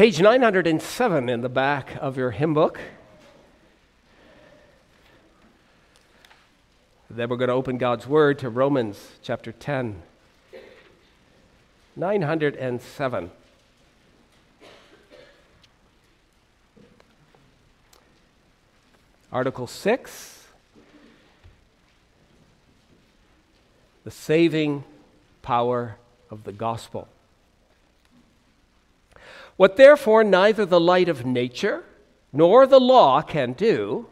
Page 907 in the back of your hymn book. Then we're going to open God's Word to Romans chapter 10. 907. Article 6 The saving power of the gospel. What therefore neither the light of nature nor the law can do,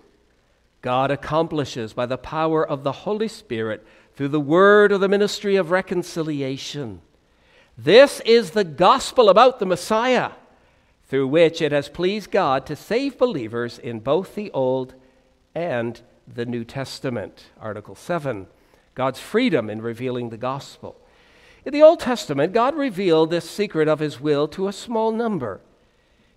God accomplishes by the power of the Holy Spirit through the word of the ministry of reconciliation. This is the gospel about the Messiah, through which it has pleased God to save believers in both the Old and the New Testament. Article 7 God's freedom in revealing the gospel. In the Old Testament, God revealed this secret of his will to a small number.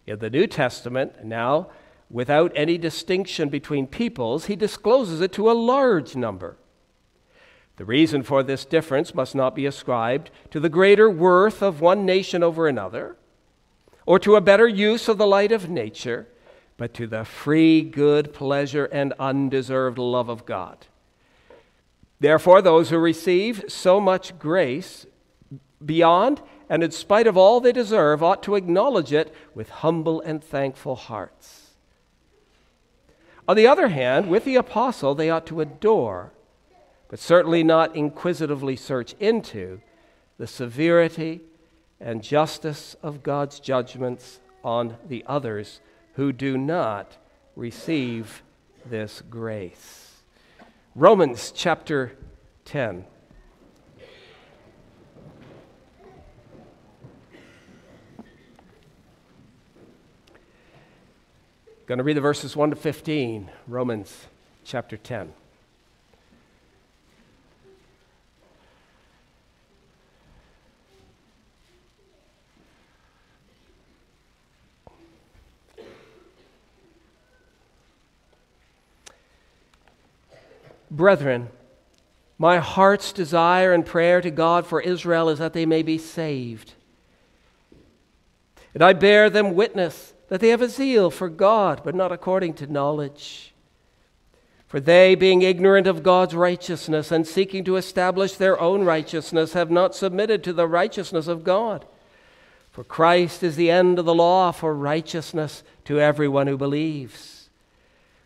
In the New Testament, now, without any distinction between peoples, he discloses it to a large number. The reason for this difference must not be ascribed to the greater worth of one nation over another, or to a better use of the light of nature, but to the free good pleasure and undeserved love of God. Therefore, those who receive so much grace beyond and in spite of all they deserve ought to acknowledge it with humble and thankful hearts. On the other hand, with the apostle, they ought to adore, but certainly not inquisitively search into, the severity and justice of God's judgments on the others who do not receive this grace. Romans chapter 10. Going to read the verses 1 to 15, Romans chapter 10. Brethren, my heart's desire and prayer to God for Israel is that they may be saved. And I bear them witness that they have a zeal for God, but not according to knowledge. For they, being ignorant of God's righteousness and seeking to establish their own righteousness, have not submitted to the righteousness of God. For Christ is the end of the law for righteousness to everyone who believes.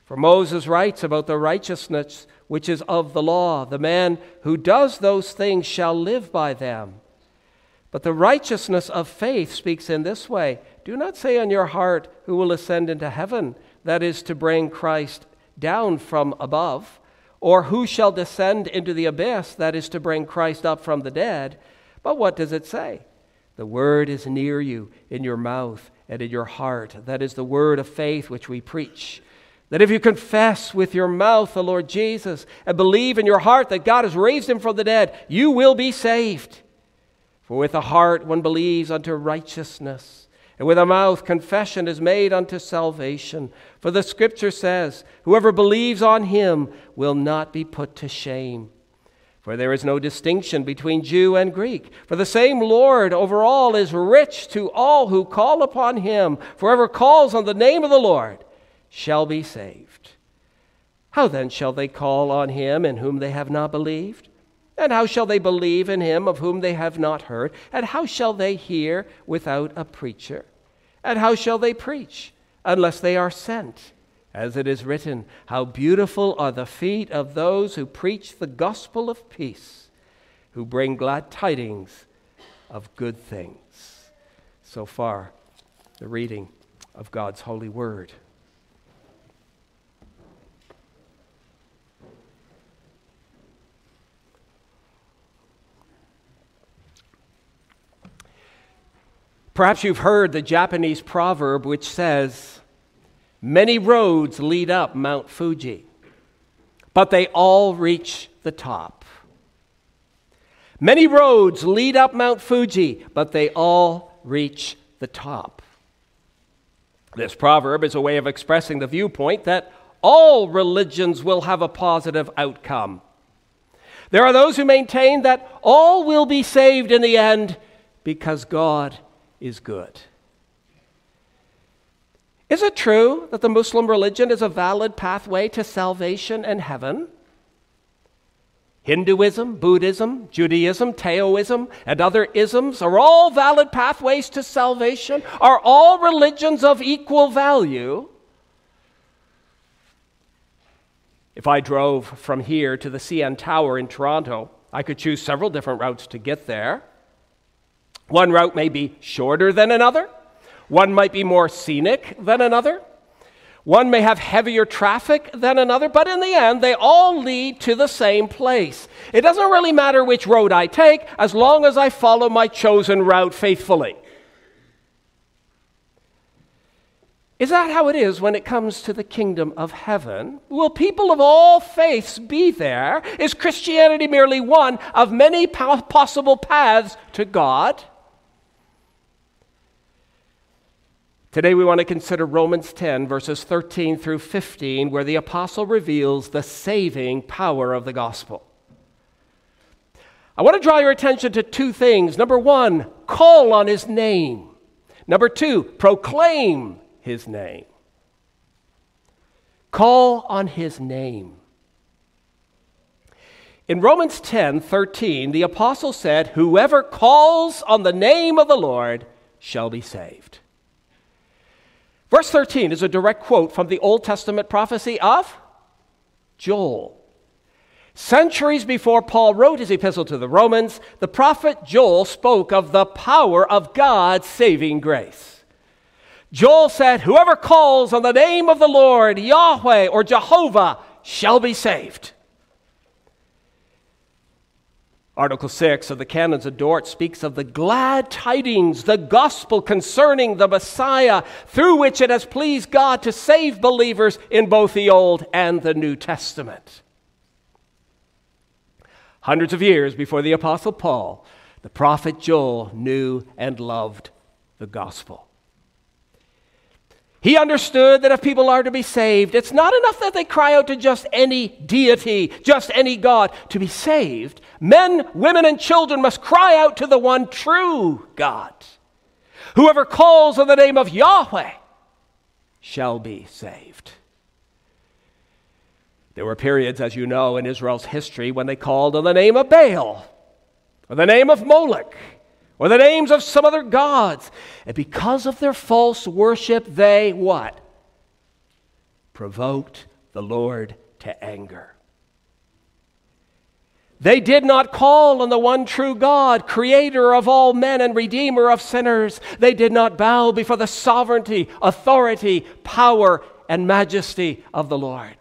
For Moses writes about the righteousness which is of the law the man who does those things shall live by them. But the righteousness of faith speaks in this way Do not say in your heart, Who will ascend into heaven? That is to bring Christ down from above. Or who shall descend into the abyss? That is to bring Christ up from the dead. But what does it say? The word is near you, in your mouth and in your heart. That is the word of faith which we preach. That if you confess with your mouth the Lord Jesus and believe in your heart that God has raised him from the dead, you will be saved. For with the heart one believes unto righteousness, and with the mouth confession is made unto salvation. For the scripture says, Whoever believes on him will not be put to shame. For there is no distinction between Jew and Greek. For the same Lord over all is rich to all who call upon him. For whoever calls on the name of the Lord shall be saved. How then shall they call on him in whom they have not believed? And how shall they believe in him of whom they have not heard? And how shall they hear without a preacher? And how shall they preach unless they are sent? As it is written, How beautiful are the feet of those who preach the gospel of peace, who bring glad tidings of good things. So far, the reading of God's holy word. Perhaps you've heard the Japanese proverb which says, Many roads lead up Mount Fuji, but they all reach the top. Many roads lead up Mount Fuji, but they all reach the top. This proverb is a way of expressing the viewpoint that all religions will have a positive outcome. There are those who maintain that all will be saved in the end because God is good. Is it true that the Muslim religion is a valid pathway to salvation and heaven? Hinduism, Buddhism, Judaism, Taoism, and other isms are all valid pathways to salvation? Are all religions of equal value? If I drove from here to the CN Tower in Toronto, I could choose several different routes to get there. One route may be shorter than another, one might be more scenic than another. One may have heavier traffic than another, but in the end, they all lead to the same place. It doesn't really matter which road I take as long as I follow my chosen route faithfully. Is that how it is when it comes to the kingdom of heaven? Will people of all faiths be there? Is Christianity merely one of many possible paths to God? Today we want to consider Romans 10, verses 13 through 15, where the apostle reveals the saving power of the gospel. I want to draw your attention to two things. Number one, call on his name. Number two, proclaim his name. Call on his name. In Romans 10 13, the apostle said, Whoever calls on the name of the Lord shall be saved. Verse 13 is a direct quote from the Old Testament prophecy of Joel. Centuries before Paul wrote his epistle to the Romans, the prophet Joel spoke of the power of God's saving grace. Joel said, Whoever calls on the name of the Lord, Yahweh or Jehovah, shall be saved. Article 6 of the Canons of Dort speaks of the glad tidings, the gospel concerning the Messiah, through which it has pleased God to save believers in both the Old and the New Testament. Hundreds of years before the Apostle Paul, the prophet Joel knew and loved the gospel. He understood that if people are to be saved, it's not enough that they cry out to just any deity, just any God. To be saved, men, women, and children must cry out to the one true God. Whoever calls on the name of Yahweh shall be saved. There were periods, as you know, in Israel's history when they called on the name of Baal or the name of Moloch or the names of some other gods. And because of their false worship, they what? Provoked the Lord to anger. They did not call on the one true God, creator of all men and redeemer of sinners. They did not bow before the sovereignty, authority, power, and majesty of the Lord.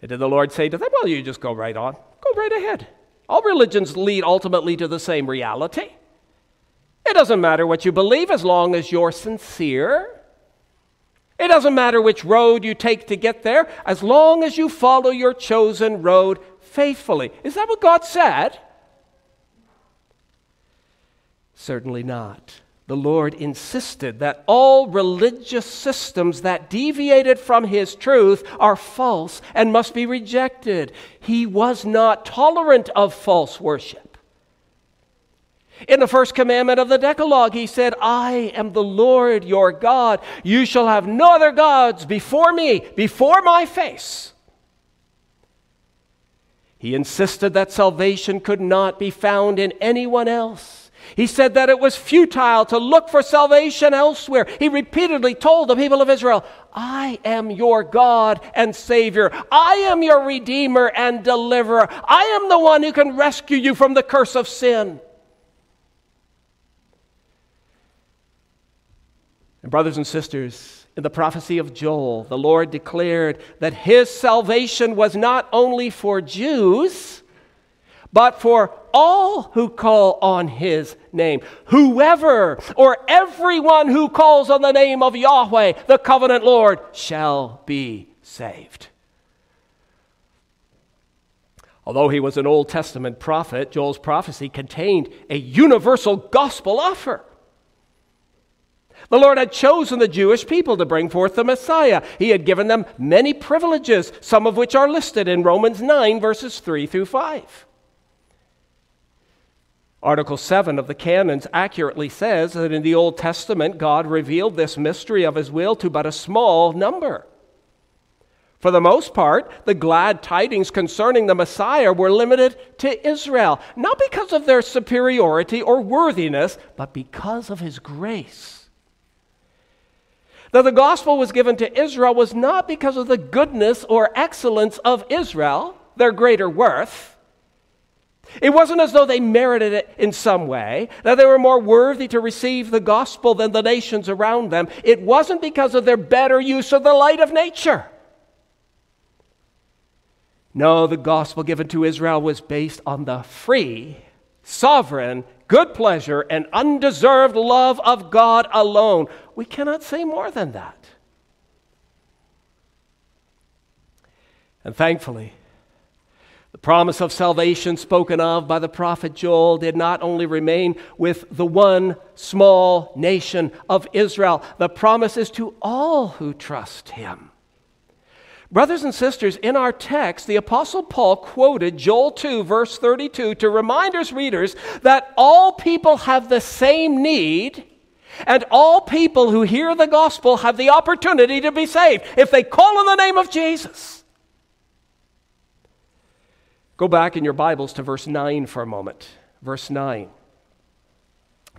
And did the Lord say to them, Well, you just go right on, go right ahead. All religions lead ultimately to the same reality. It doesn't matter what you believe as long as you're sincere. It doesn't matter which road you take to get there as long as you follow your chosen road faithfully. Is that what God said? Certainly not the Lord insisted that all religious systems that deviated from His truth are false and must be rejected. He was not tolerant of false worship. In the first commandment of the Decalogue, he said, I am the Lord your God. You shall have no other gods before me, before my face. He insisted that salvation could not be found in anyone else. He said that it was futile to look for salvation elsewhere. He repeatedly told the people of Israel, I am your God and Savior. I am your Redeemer and Deliverer. I am the one who can rescue you from the curse of sin. And, brothers and sisters, in the prophecy of Joel, the Lord declared that his salvation was not only for Jews but for all who call on his name. Whoever or everyone who calls on the name of Yahweh, the covenant Lord, shall be saved. Although he was an Old Testament prophet, Joel's prophecy contained a universal gospel offer. The Lord had chosen the Jewish people to bring forth the Messiah. He had given them many privileges, some of which are listed in Romans 9, verses 3 through 5. Article 7 of the canons accurately says that in the Old Testament, God revealed this mystery of his will to but a small number. For the most part, the glad tidings concerning the Messiah were limited to Israel, not because of their superiority or worthiness, but because of his grace. That the gospel was given to Israel was not because of the goodness or excellence of Israel, their greater worth it wasn't as though they merited it in some way, that they were more worthy to receive the gospel than the nations around them. It wasn't because of their better use of the light of nature. No, the gospel given to Israel was based on the free, sovereign, good pleasure, and undeserved love of God alone. We cannot say more than that. And thankfully, promise of salvation spoken of by the prophet Joel did not only remain with the one small nation of Israel, the promise is to all who trust him. Brothers and sisters, in our text, the Apostle Paul quoted Joel 2, verse 32, to remind his readers that all people have the same need, and all people who hear the gospel have the opportunity to be saved if they call on the name of Jesus. Go back in your Bibles to verse 9 for a moment. Verse 9.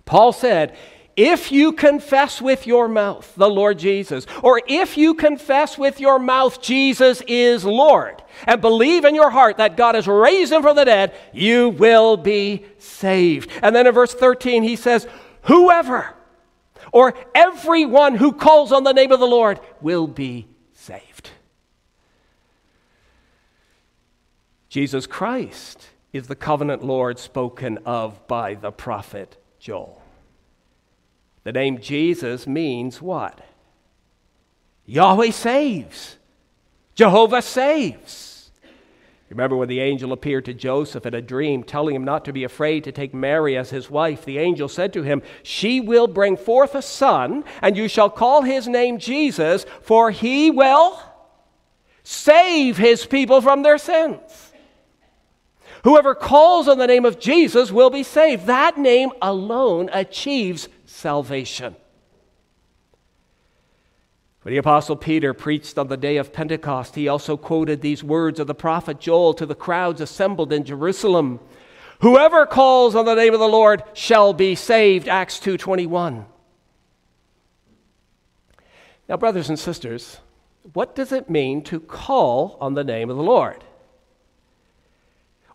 Paul said, if you confess with your mouth the Lord Jesus, or if you confess with your mouth Jesus is Lord, and believe in your heart that God has raised him from the dead, you will be saved. And then in verse 13, he says, Whoever or everyone who calls on the name of the Lord will be saved. Jesus Christ is the covenant Lord spoken of by the prophet Joel. The name Jesus means what? Yahweh saves. Jehovah saves. Remember when the angel appeared to Joseph in a dream, telling him not to be afraid to take Mary as his wife? The angel said to him, She will bring forth a son, and you shall call his name Jesus, for he will save his people from their sins. Whoever calls on the name of Jesus will be saved. That name alone achieves salvation. When the Apostle Peter preached on the day of Pentecost, he also quoted these words of the prophet Joel to the crowds assembled in Jerusalem. Whoever calls on the name of the Lord shall be saved. Acts 2:21. Now, brothers and sisters, what does it mean to call on the name of the Lord?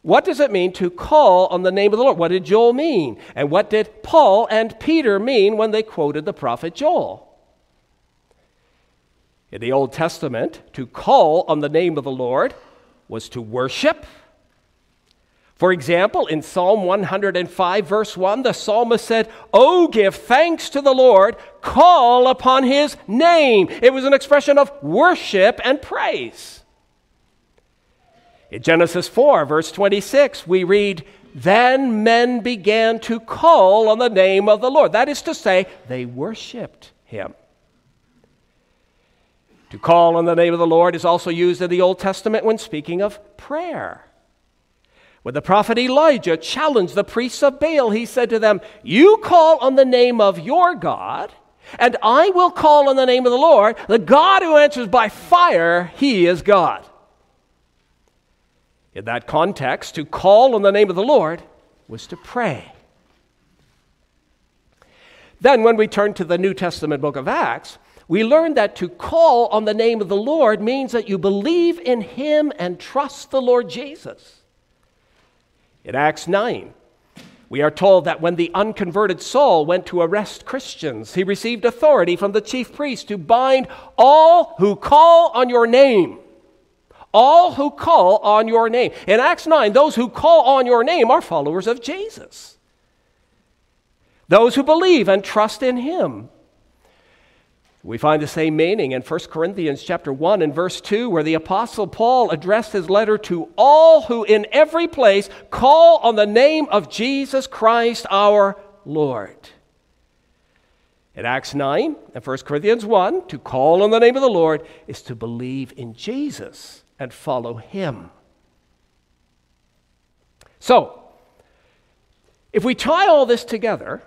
What does it mean to call on the name of the Lord? What did Joel mean? And what did Paul and Peter mean when they quoted the prophet Joel? In the Old Testament, to call on the name of the Lord was to worship. For example, in Psalm 105, verse 1, the psalmist said, Oh, give thanks to the Lord, call upon his name. It was an expression of worship and praise. In Genesis 4, verse 26, we read, Then men began to call on the name of the Lord. That is to say, they worshiped him. To call on the name of the Lord is also used in the Old Testament when speaking of prayer. When the prophet Elijah challenged the priests of Baal, he said to them, You call on the name of your God, and I will call on the name of the Lord. The God who answers by fire, he is God. In that context, to call on the name of the Lord was to pray. Then, when we turn to the New Testament book of Acts, we learn that to call on the name of the Lord means that you believe in Him and trust the Lord Jesus. In Acts 9, we are told that when the unconverted Saul went to arrest Christians, he received authority from the chief priest to bind all who call on your name all who call on your name. In Acts 9, those who call on your name are followers of Jesus. Those who believe and trust in him. We find the same meaning in 1 Corinthians chapter 1 and verse 2 where the apostle Paul addressed his letter to all who in every place call on the name of Jesus Christ our Lord. In Acts 9 and 1 Corinthians 1, to call on the name of the Lord is to believe in Jesus and follow him. So, If we tie all this together,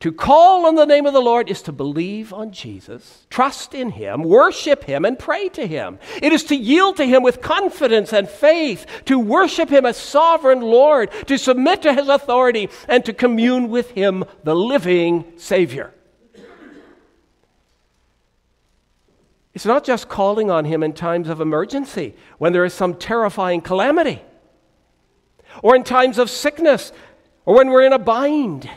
to call on the name of the Lord is to believe on Jesus, trust in Him, worship Him, and pray to Him. It is to yield to Him with confidence and faith, to worship Him as sovereign Lord, to submit to His authority, and to commune with Him, the living Savior. It's not just calling on Him in times of emergency, when there is some terrifying calamity, or in times of sickness, or when we're in a bind.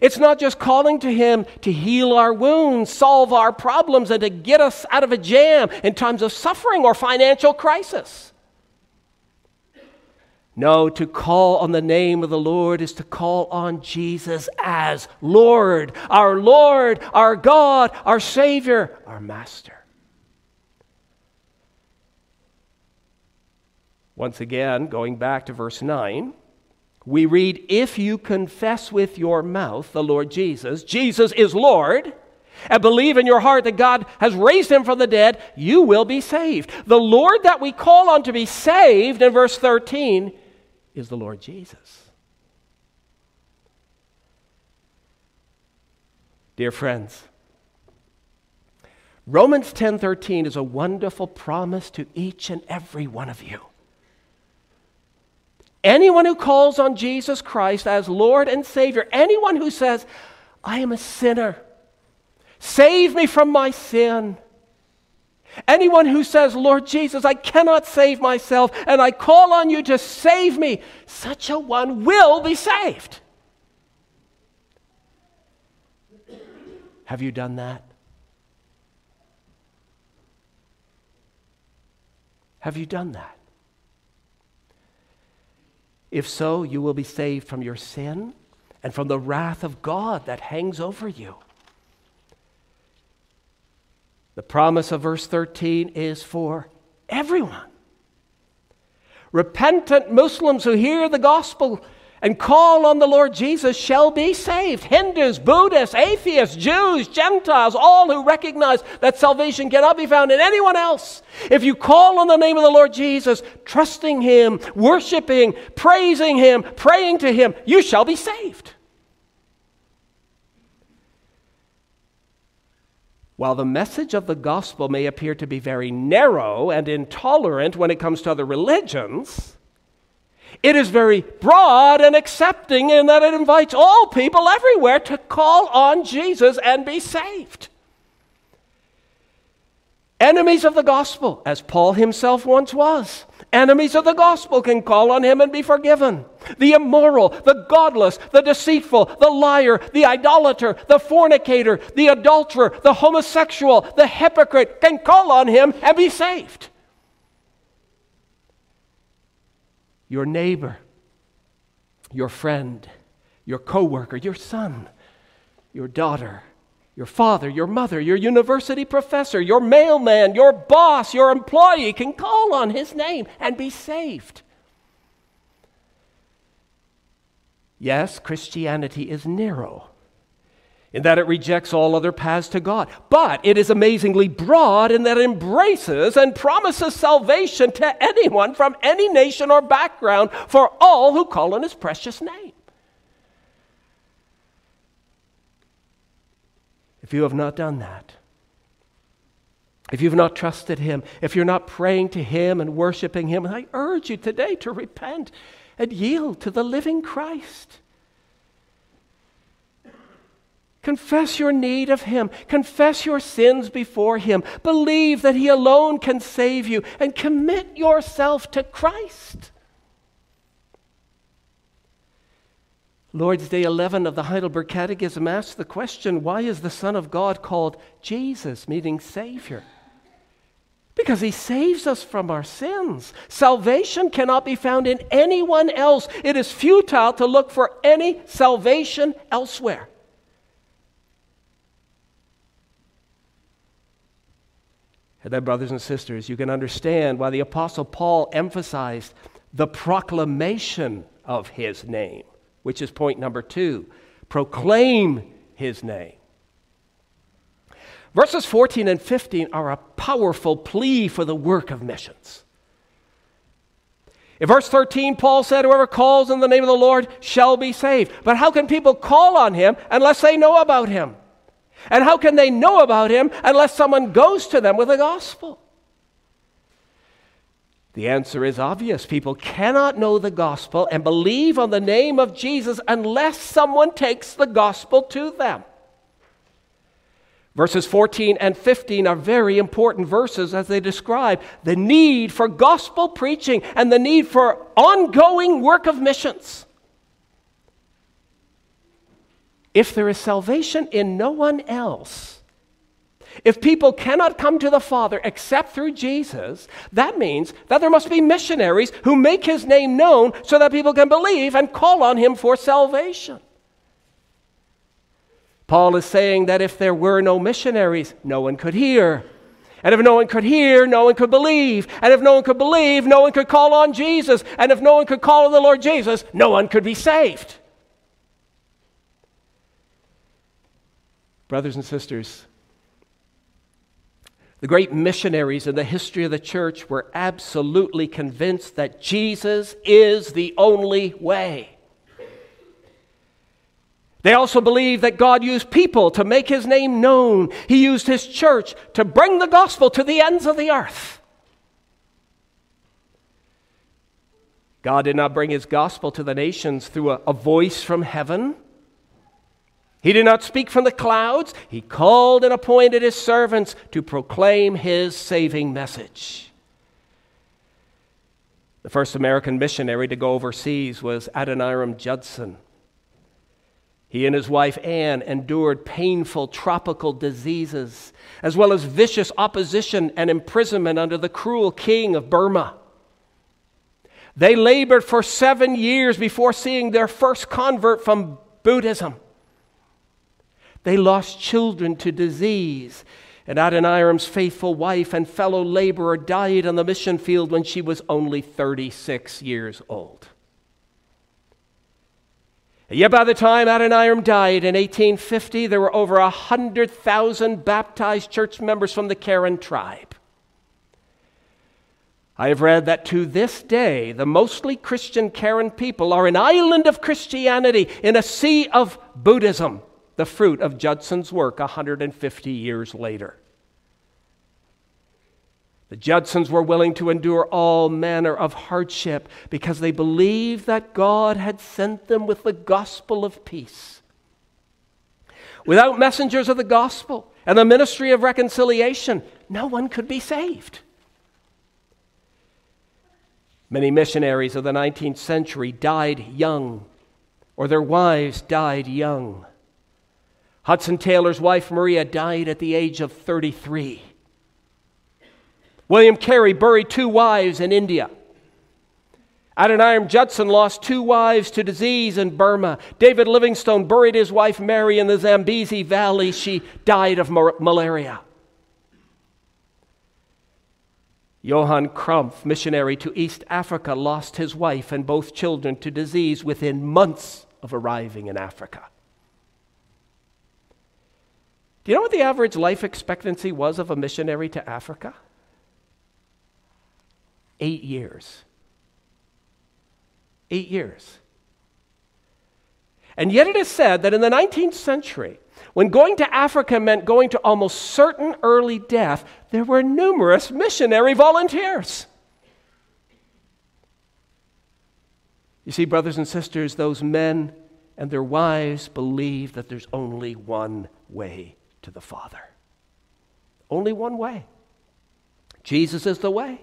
It's not just calling to Him to heal our wounds, solve our problems, and to get us out of a jam in times of suffering or financial crisis. No, to call on the name of the Lord is to call on Jesus as Lord, our Lord, our God, our Savior, our Master. Once again, going back to verse 9 we read, If you confess with your mouth the Lord Jesus, Jesus is Lord, and believe in your heart that God has raised him from the dead, you will be saved. The Lord that we call on to be saved in verse 13 is the Lord Jesus. Dear friends, Romans 10:13 is a wonderful promise to each and every one of you. Anyone who calls on Jesus Christ as Lord and Savior, anyone who says, I am a sinner, save me from my sin. Anyone who says, Lord Jesus, I cannot save myself, and I call on you to save me, such a one will be saved. Have you done that? Have you done that? If so, you will be saved from your sin and from the wrath of God that hangs over you. The promise of verse 13 is for everyone. Repentant Muslims who hear the gospel and call on the Lord Jesus shall be saved. Hindus, Buddhists, atheists, Jews, Gentiles, all who recognize that salvation cannot be found in anyone else. If you call on the name of the Lord Jesus, trusting Him, worshiping, praising Him, praying to Him, you shall be saved. While the message of the gospel may appear to be very narrow and intolerant when it comes to other religions, it is very broad and accepting in that it invites all people everywhere to call on Jesus and be saved. Enemies of the gospel, as Paul himself once was, enemies of the gospel can call on him and be forgiven. The immoral, the godless, the deceitful, the liar, the idolater, the fornicator, the adulterer, the homosexual, the hypocrite can call on him and be saved. your neighbor, your friend, your coworker, your son, your daughter, your father, your mother, your university professor, your mailman, your boss, your employee can call on his name and be saved. Yes, Christianity is narrow in that it rejects all other paths to God. But it is amazingly broad in that it embraces and promises salvation to anyone from any nation or background for all who call on his precious name. You have not done that, if you've not trusted him, if you're not praying to him and worshiping him, I urge you today to repent and yield to the living Christ. Confess your need of Him. Confess your sins before Him. Believe that He alone can save you and commit yourself to Christ. Lord's Day 11 of the Heidelberg Catechism asks the question why is the Son of God called Jesus, meaning Savior? Because he saves us from our sins. Salvation cannot be found in anyone else. It is futile to look for any salvation elsewhere. And then, brothers and sisters, you can understand why the Apostle Paul emphasized the proclamation of his name, which is point number two proclaim his name. Verses 14 and 15 are a powerful plea for the work of missions. In verse 13, Paul said, Whoever calls in the name of the Lord shall be saved. But how can people call on him unless they know about him? And how can they know about him unless someone goes to them with the gospel? The answer is obvious. People cannot know the gospel and believe on the name of Jesus unless someone takes the gospel to them. Verses 14 and 15 are very important verses as they describe the need for gospel preaching and the need for ongoing work of missions. If there is salvation in no one else, if people cannot come to the Father except through Jesus, that means that there must be missionaries who make his name known so that people can believe and call on him for salvation. Paul is saying that if there were no missionaries, no one could hear. And if no one could hear, no one could believe. And if no one could believe, no one could call on Jesus. And if no one could call on the Lord Jesus, no one could be saved. Brothers and sisters, the great missionaries in the history of the church were absolutely convinced that Jesus is the only way. They also believed that God used people to make his name known. He used his church to bring the gospel to the ends of the earth. God did not bring his gospel to the nations through a, a, voice from heaven. He did not speak from the clouds. He called and appointed his servants to proclaim his saving message. The first American missionary to go overseas was Adoniram Judson. He and his wife Anne endured painful tropical diseases, as well as vicious opposition and imprisonment under the cruel king of Burma. They labored for seven years before seeing their first convert from Buddhism. They lost children to disease, and Adoniram's faithful wife and fellow laborer died on the mission field when she was only 36 years old. Yet by the time Adoniram died in 1850, there were over 100,000 baptized church members from the Karen tribe. I have read that to this day, the mostly Christian Karen people are an island of Christianity in a sea of Buddhism, the fruit of Judson's work 150 years later. The Judsons were willing to endure all manner of hardship because they believed that God had sent them with the gospel of peace. Without messengers of the gospel and the ministry of reconciliation, no one could be saved. Many missionaries of the 19th century died young, or their wives died young. Hudson Taylor's wife Maria died at the age of 33. William Carey buried two wives in India. Adoniram Judson lost two wives to disease in Burma. David Livingstone buried his wife Mary in the Zambezi Valley. She died of malaria. Johann Krapf, missionary to East Africa, lost his wife and both children to disease within months of arriving in Africa. Do you know what the average life expectancy was of a missionary to Africa? Eight years. Eight years. And yet it is said that in the 19th century, when going to Africa meant going to almost certain early death, there were numerous missionary volunteers. You see, brothers and sisters, those men and their wives believe that there's only one way to the Father. Only one way. Jesus is the way.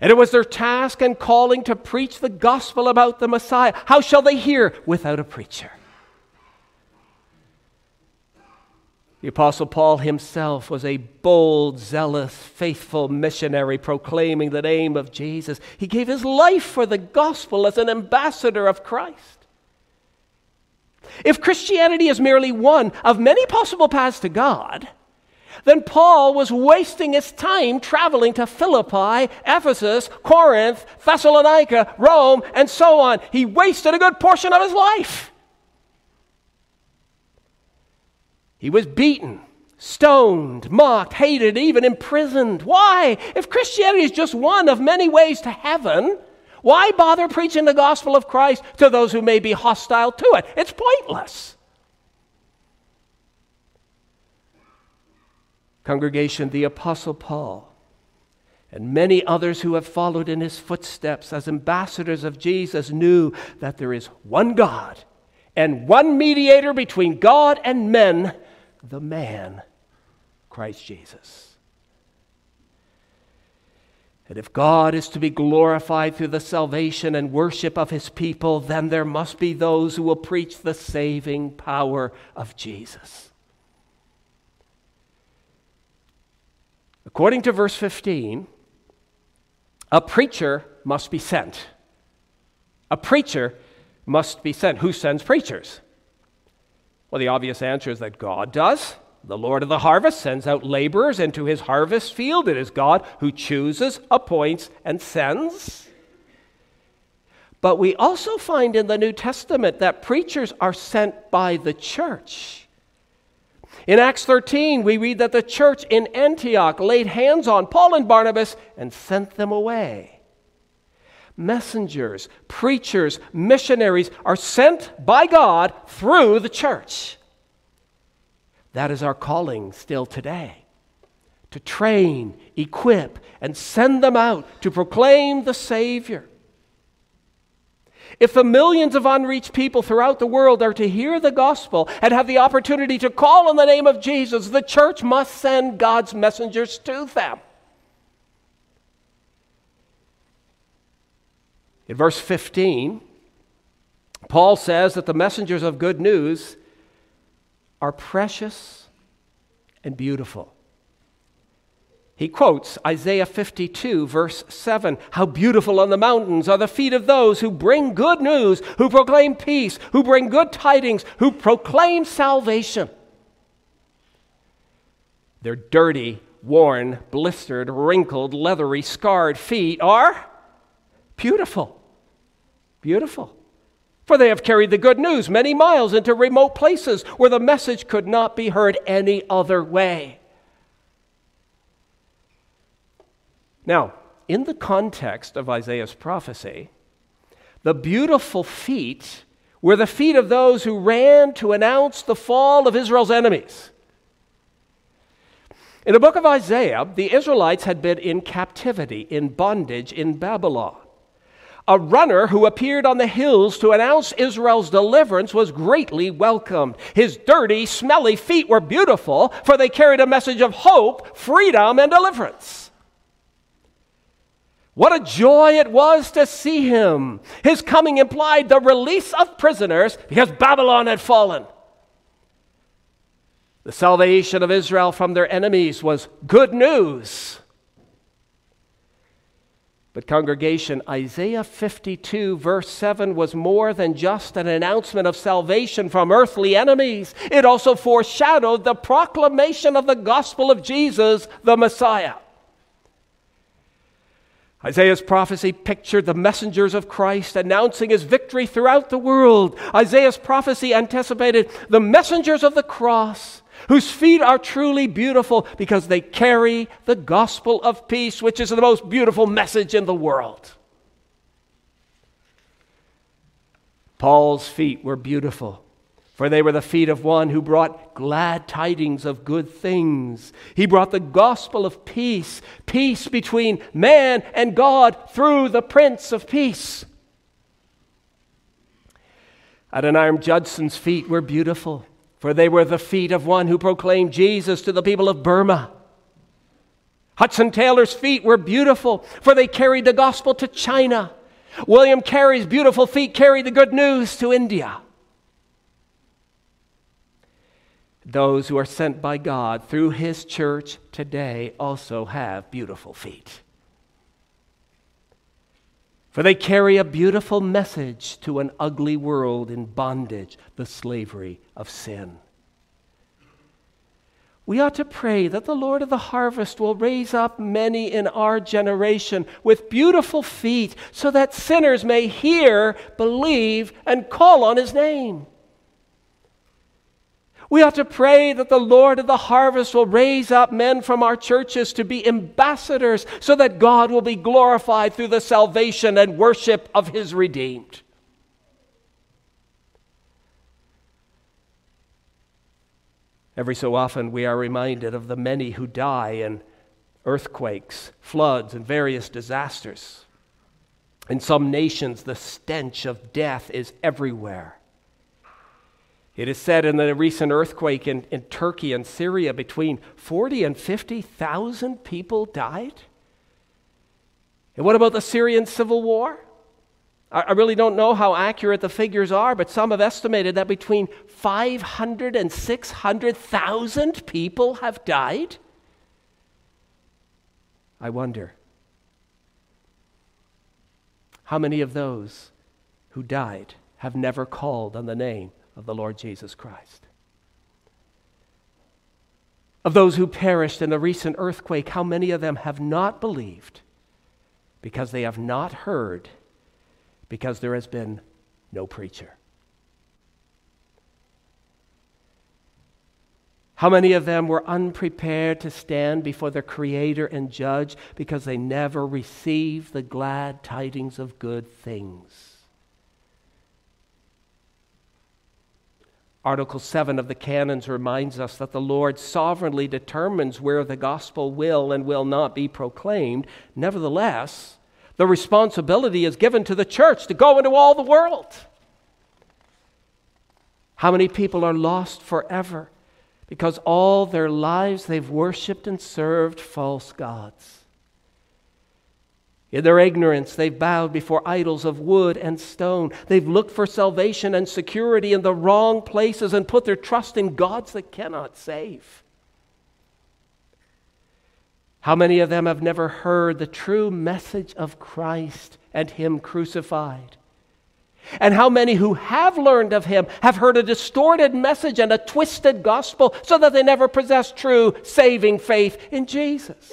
And it was their task and calling to preach the gospel about the Messiah. How shall they hear without a preacher? The Apostle Paul himself was a bold, zealous, faithful missionary proclaiming the name of Jesus. He gave his life for the gospel as an ambassador of Christ. If Christianity is merely one of many possible paths to God, then Paul was wasting his time traveling to Philippi, Ephesus, Corinth, Thessalonica, Rome, and so on. He wasted a good portion of his life. He was beaten, stoned, mocked, hated, even imprisoned. Why? If Christianity is just one of many ways to heaven, why bother preaching the gospel of Christ to those who may be hostile to it? It's pointless. Congregation, the Apostle Paul and many others who have followed in his footsteps as ambassadors of Jesus knew that there is one God and one mediator between God and men, the man, Christ Jesus. If God is to be glorified through the salvation and worship of his people, then there must be those who will preach the saving power of Jesus. According to verse 15, a preacher must be sent. A preacher must be sent. Who sends preachers? Well, the obvious answer is that God does. The Lord of the harvest sends out laborers into his harvest field. It is God who chooses, appoints, and sends. But we also find in the New Testament that preachers are sent by the church. In Acts 13, we read that the church in Antioch laid hands on Paul and Barnabas and sent them away. Messengers, preachers, missionaries are sent by God through the church. That is our calling still today to train, equip, and send them out to proclaim the Savior. If the millions of unreached people throughout the world are to hear the gospel and have the opportunity to call on the name of Jesus, the church must send God's messengers to them. In verse 15, Paul says that the messengers of good news are precious and beautiful. He quotes Isaiah 52, verse 7 How beautiful on the mountains are the feet of those who bring good news, who proclaim peace, who bring good tidings, who proclaim salvation. Their dirty, worn, blistered, wrinkled, leathery, scarred feet are beautiful. Beautiful. For they have carried the good news many miles into remote places where the message could not be heard any other way. Now, in the context of Isaiah's prophecy, the beautiful feet were the feet of those who ran to announce the fall of Israel's enemies. In the book of Isaiah, the Israelites had been in captivity, in bondage in Babylon. A runner who appeared on the hills to announce Israel's deliverance was greatly welcomed. His dirty, smelly feet were beautiful, for they carried a message of hope, freedom, and deliverance. What a joy it was to see him. His coming implied the release of prisoners because Babylon had fallen. The salvation of Israel from their enemies was good news. But, congregation, Isaiah 52, verse 7, was more than just an announcement of salvation from earthly enemies. It also foreshadowed the proclamation of the gospel of Jesus, the Messiah. Isaiah's prophecy pictured the messengers of Christ announcing his victory throughout the world. Isaiah's prophecy anticipated the messengers of the cross whose feet are truly beautiful because they carry the gospel of peace, which is the most beautiful message in the world. Paul's feet were beautiful, for they were the feet of one who brought glad tidings of good things. He brought the gospel of peace, peace between man and God through the Prince of Peace. Adoniram Judson's feet were beautiful for they were the feet of one who proclaimed Jesus to the people of Burma. Hudson Taylor's feet were beautiful, for they carried the gospel to China. William Carey's beautiful feet carried the good news to India. Those who are sent by God through His church today also have beautiful feet for they carry a beautiful message to an ugly world in bondage, the slavery of sin. We ought to pray that the Lord of the harvest will raise up many in our generation with beautiful feet so that sinners may hear, believe, and call on his name. We ought to pray that the Lord of the harvest will raise up men from our churches to be ambassadors so that God will be glorified through the salvation and worship of his redeemed. Every so often, we are reminded of the many who die in earthquakes, floods, and various disasters. In some nations, the stench of death is everywhere. It is said in the recent earthquake in, in Turkey and Syria, between 40 and 50,000 people died. And what about the Syrian civil war? I really don't know how accurate the figures are, but some have estimated that between 500 and 600,000 people have died. I wonder how many of those who died have never called on the name of the Lord Jesus Christ? Of those who perished in the recent earthquake, how many of them have not believed because they have not heard? because there has been no preacher. How many of them were unprepared to stand before their Creator and judge because they never received the glad tidings of good things? Article 7 of the canons reminds us that the Lord sovereignly determines where the gospel will and will not be proclaimed. Nevertheless, the responsibility is given to the church to go into all the world. How many people are lost forever because all their lives they've worshiped and served false gods? In their ignorance, they've bowed before idols of wood and stone. They've looked for salvation and security in the wrong places and put their trust in gods that cannot save. How many of them have never heard the true message of Christ and Him crucified? And how many who have learned of Him have heard a distorted message and a twisted gospel so that they never possess true saving faith in Jesus?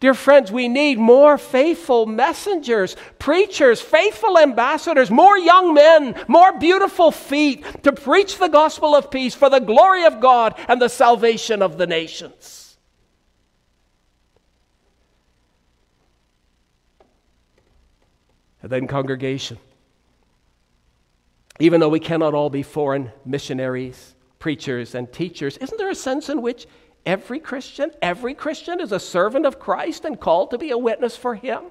Dear friends, we need more faithful messengers, preachers, faithful ambassadors, more young men, more beautiful feet to preach the gospel of peace for the glory of God and the salvation of the nations. And then, congregation. Even though we cannot all be foreign missionaries, preachers, and teachers, isn't there a sense in which every Christian, every Christian is a servant of Christ and called to be a witness for Him?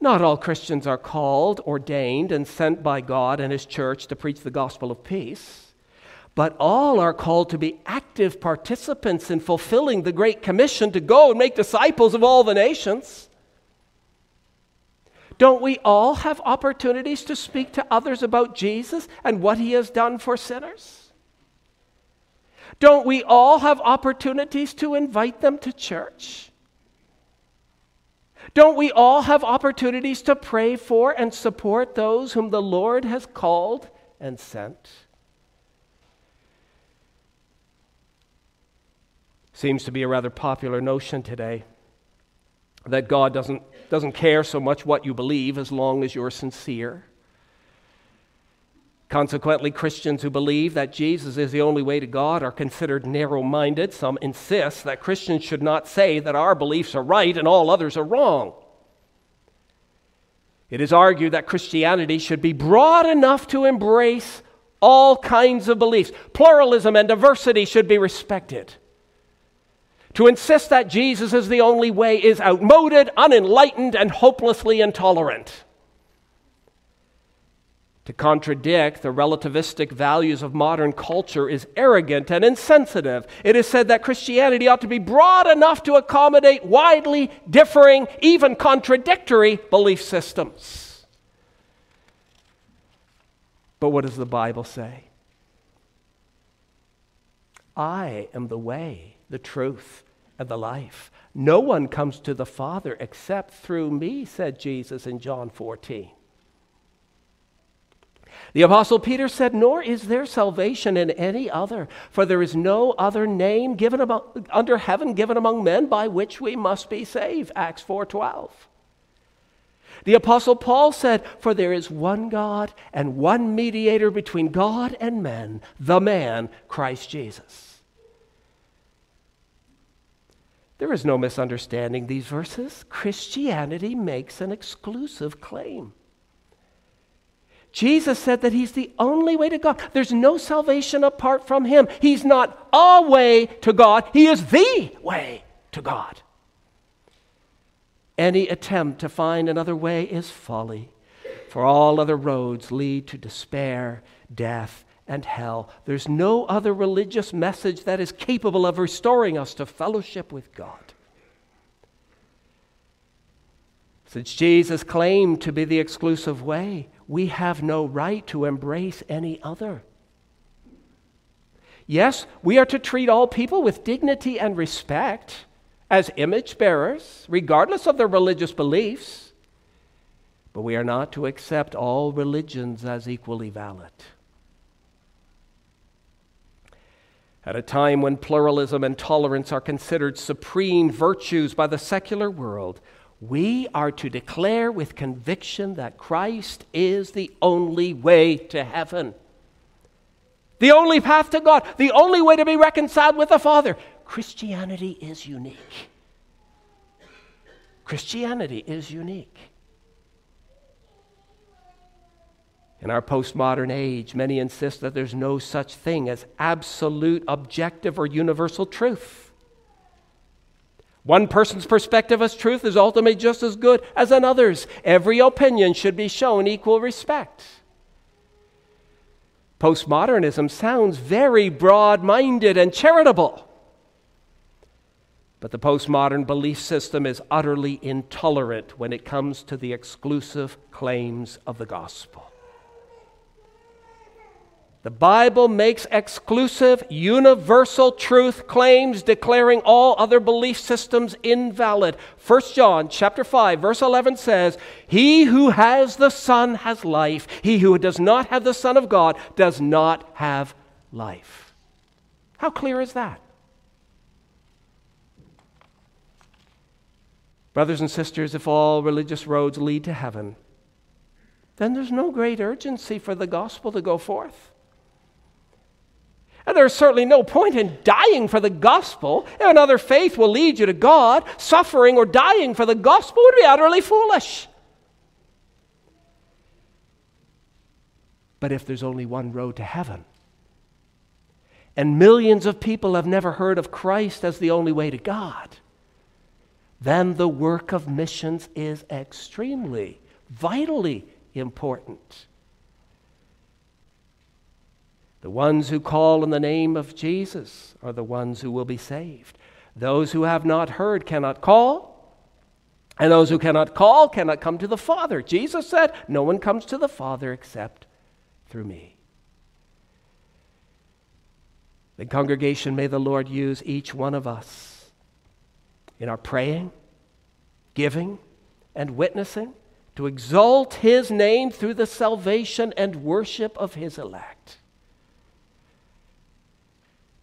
Not all Christians are called, ordained, and sent by God and His church to preach the gospel of peace, but all are called to be active participants in fulfilling the Great Commission to go and make disciples of all the nations. Don't we all have opportunities to speak to others about Jesus and what he has done for sinners? Don't we all have opportunities to invite them to church? Don't we all have opportunities to pray for and support those whom the Lord has called and sent? Seems to be a rather popular notion today that God doesn't, doesn't care so much what you believe as long as you're sincere. Consequently, Christians who believe that Jesus is the only way to God are considered narrow minded. Some insist that Christians should not say that our beliefs are right and all others are wrong. It is argued that Christianity should be broad enough to embrace all kinds of beliefs. Pluralism and diversity should be respected. To insist that Jesus is the only way is outmoded, unenlightened, and hopelessly intolerant. To contradict the relativistic values of modern culture is arrogant and insensitive. It is said that Christianity ought to be broad enough to accommodate widely differing, even contradictory belief systems. But what does the Bible say? I am the way the truth, and the life. No one comes to the Father except through me, said Jesus in John 14. The Apostle Peter said, Nor is there salvation in any other, for there is no other name given among, under heaven given among men by which we must be saved. Acts 4.12. The Apostle Paul said, For there is one God and one mediator between God and men, the man, Christ Jesus. There is no misunderstanding these verses. Christianity makes an exclusive claim. Jesus said that He's the only way to God. There's no salvation apart from Him. He's not a way to God, He is the way to God. Any attempt to find another way is folly, for all other roads lead to despair, death, and hell. There's no other religious message that is capable of restoring us to fellowship with God. Since Jesus claimed to be the exclusive way, we have no right to embrace any other. Yes, we are to treat all people with dignity and respect as image bearers, regardless of their religious beliefs. But we are not to accept all religions as equally valid. At a time when pluralism and tolerance are considered supreme virtues by the secular world, we are to declare with conviction that Christ is the only way to heaven, the only path to God, the only way to be reconciled with the Father. Christianity is unique. Christianity is unique. In our postmodern age, many insist that there's no such thing as absolute, objective, or universal truth. One person's perspective as truth is ultimately just as good as another's. Every opinion should be shown equal respect. Postmodernism sounds very broad minded and charitable. But the postmodern belief system is utterly intolerant when it comes to the exclusive claims of the gospel. The Bible makes exclusive, universal truth claims declaring all other belief systems invalid. 1 John chapter 5 verse 11 says, "He who has the Son has life. He who does not have the Son of God does not have life." How clear is that? Brothers and sisters, if all religious roads lead to heaven, then there's no great urgency for the gospel to go forth. And there's certainly no point in dying for the gospel. If another faith will lead you to God, suffering or dying for the gospel would be utterly foolish. But if there's only one road to heaven, and millions of people have never heard of Christ as the only way to God, then the work of missions is extremely, vitally important. The ones who call in the name of Jesus are the ones who will be saved. Those who have not heard cannot call, and those who cannot call cannot come to the Father. Jesus said, No one comes to the Father except through me. The congregation, may the Lord use each one of us in our praying, giving, and witnessing to exalt His name through the salvation and worship of His elect.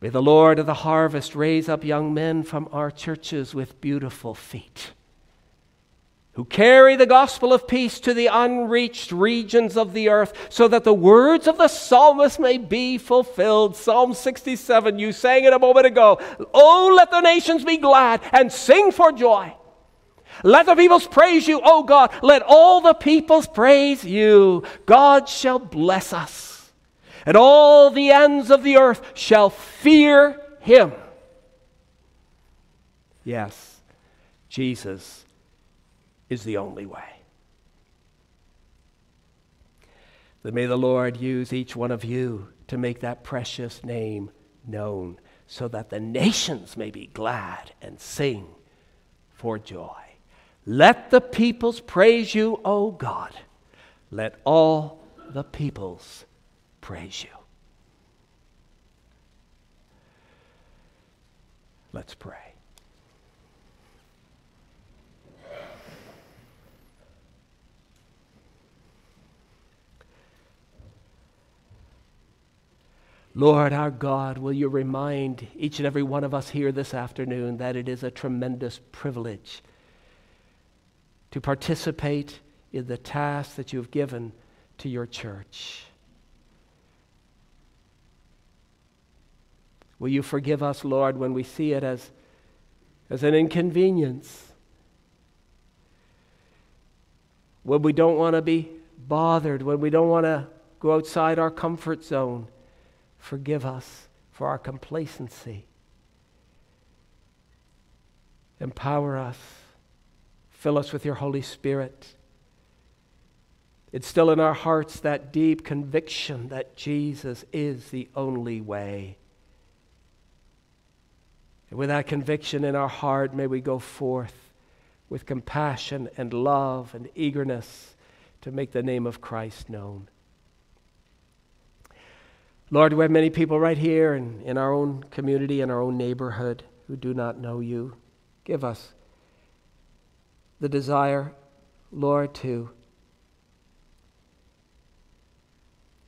May the Lord of the harvest raise up young men from our churches with beautiful feet who carry the gospel of peace to the unreached regions of the earth, so that the words of the psalmist may be fulfilled. Psalm 67, you sang it a moment ago. Oh, let the nations be glad and sing for joy. Let the peoples praise you, O God. Let all the peoples praise you. God shall bless us, and all the ends of the earth shall fear him. Yes, Jesus is the only way. That may the Lord use each one of you to make that precious name known so that the nations may be glad and sing for joy. Let the peoples praise you, O God. Let all the peoples praise you. Let's pray. Lord our God, will you remind each and every one of us here this afternoon that it is a tremendous privilege to participate in the task that you have given to your church. Will you forgive us, Lord, when we see it as, as an inconvenience? When we don't want to be bothered, when we don't want to go outside our comfort zone, forgive us for our complacency. Empower us. Fill us with your Holy Spirit. It's still in our hearts that deep conviction that Jesus is the only way. And with that conviction in our heart, may we go forth with compassion and love and eagerness to make the name of Christ known. Lord, we have many people right here in, in our own community, in our own neighborhood, who do not know you. Give us the desire, Lord, to,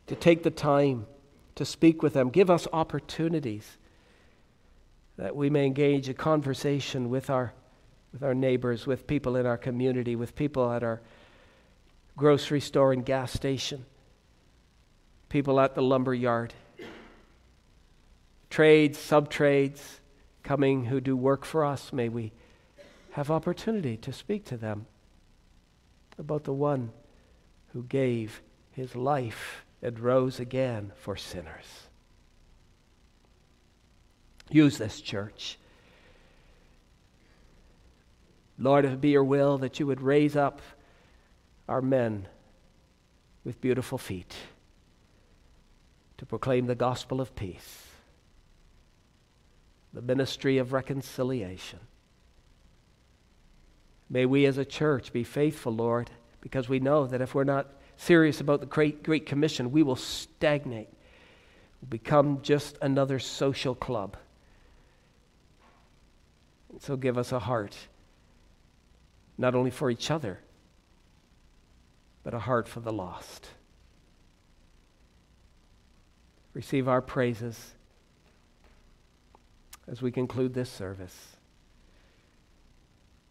to take the time to speak with them. Give us opportunities that we may engage a conversation with our, with our neighbors, with people in our community, with people at our grocery store and gas station, people at the lumber yard, trades, sub trades coming who do work for us. May we have opportunity to speak to them about the one who gave his life and rose again for sinners. Use this church. Lord, if it be your will that you would raise up our men with beautiful feet to proclaim the gospel of peace, the ministry of reconciliation. May we as a church be faithful, Lord, because we know that if we're not serious about the great, great commission, we will stagnate, we'll become just another social club. So give us a heart, not only for each other, but a heart for the lost. Receive our praises as we conclude this service.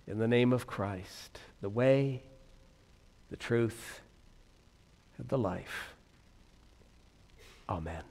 In the name of Christ, the way, the truth, and the life. Amen.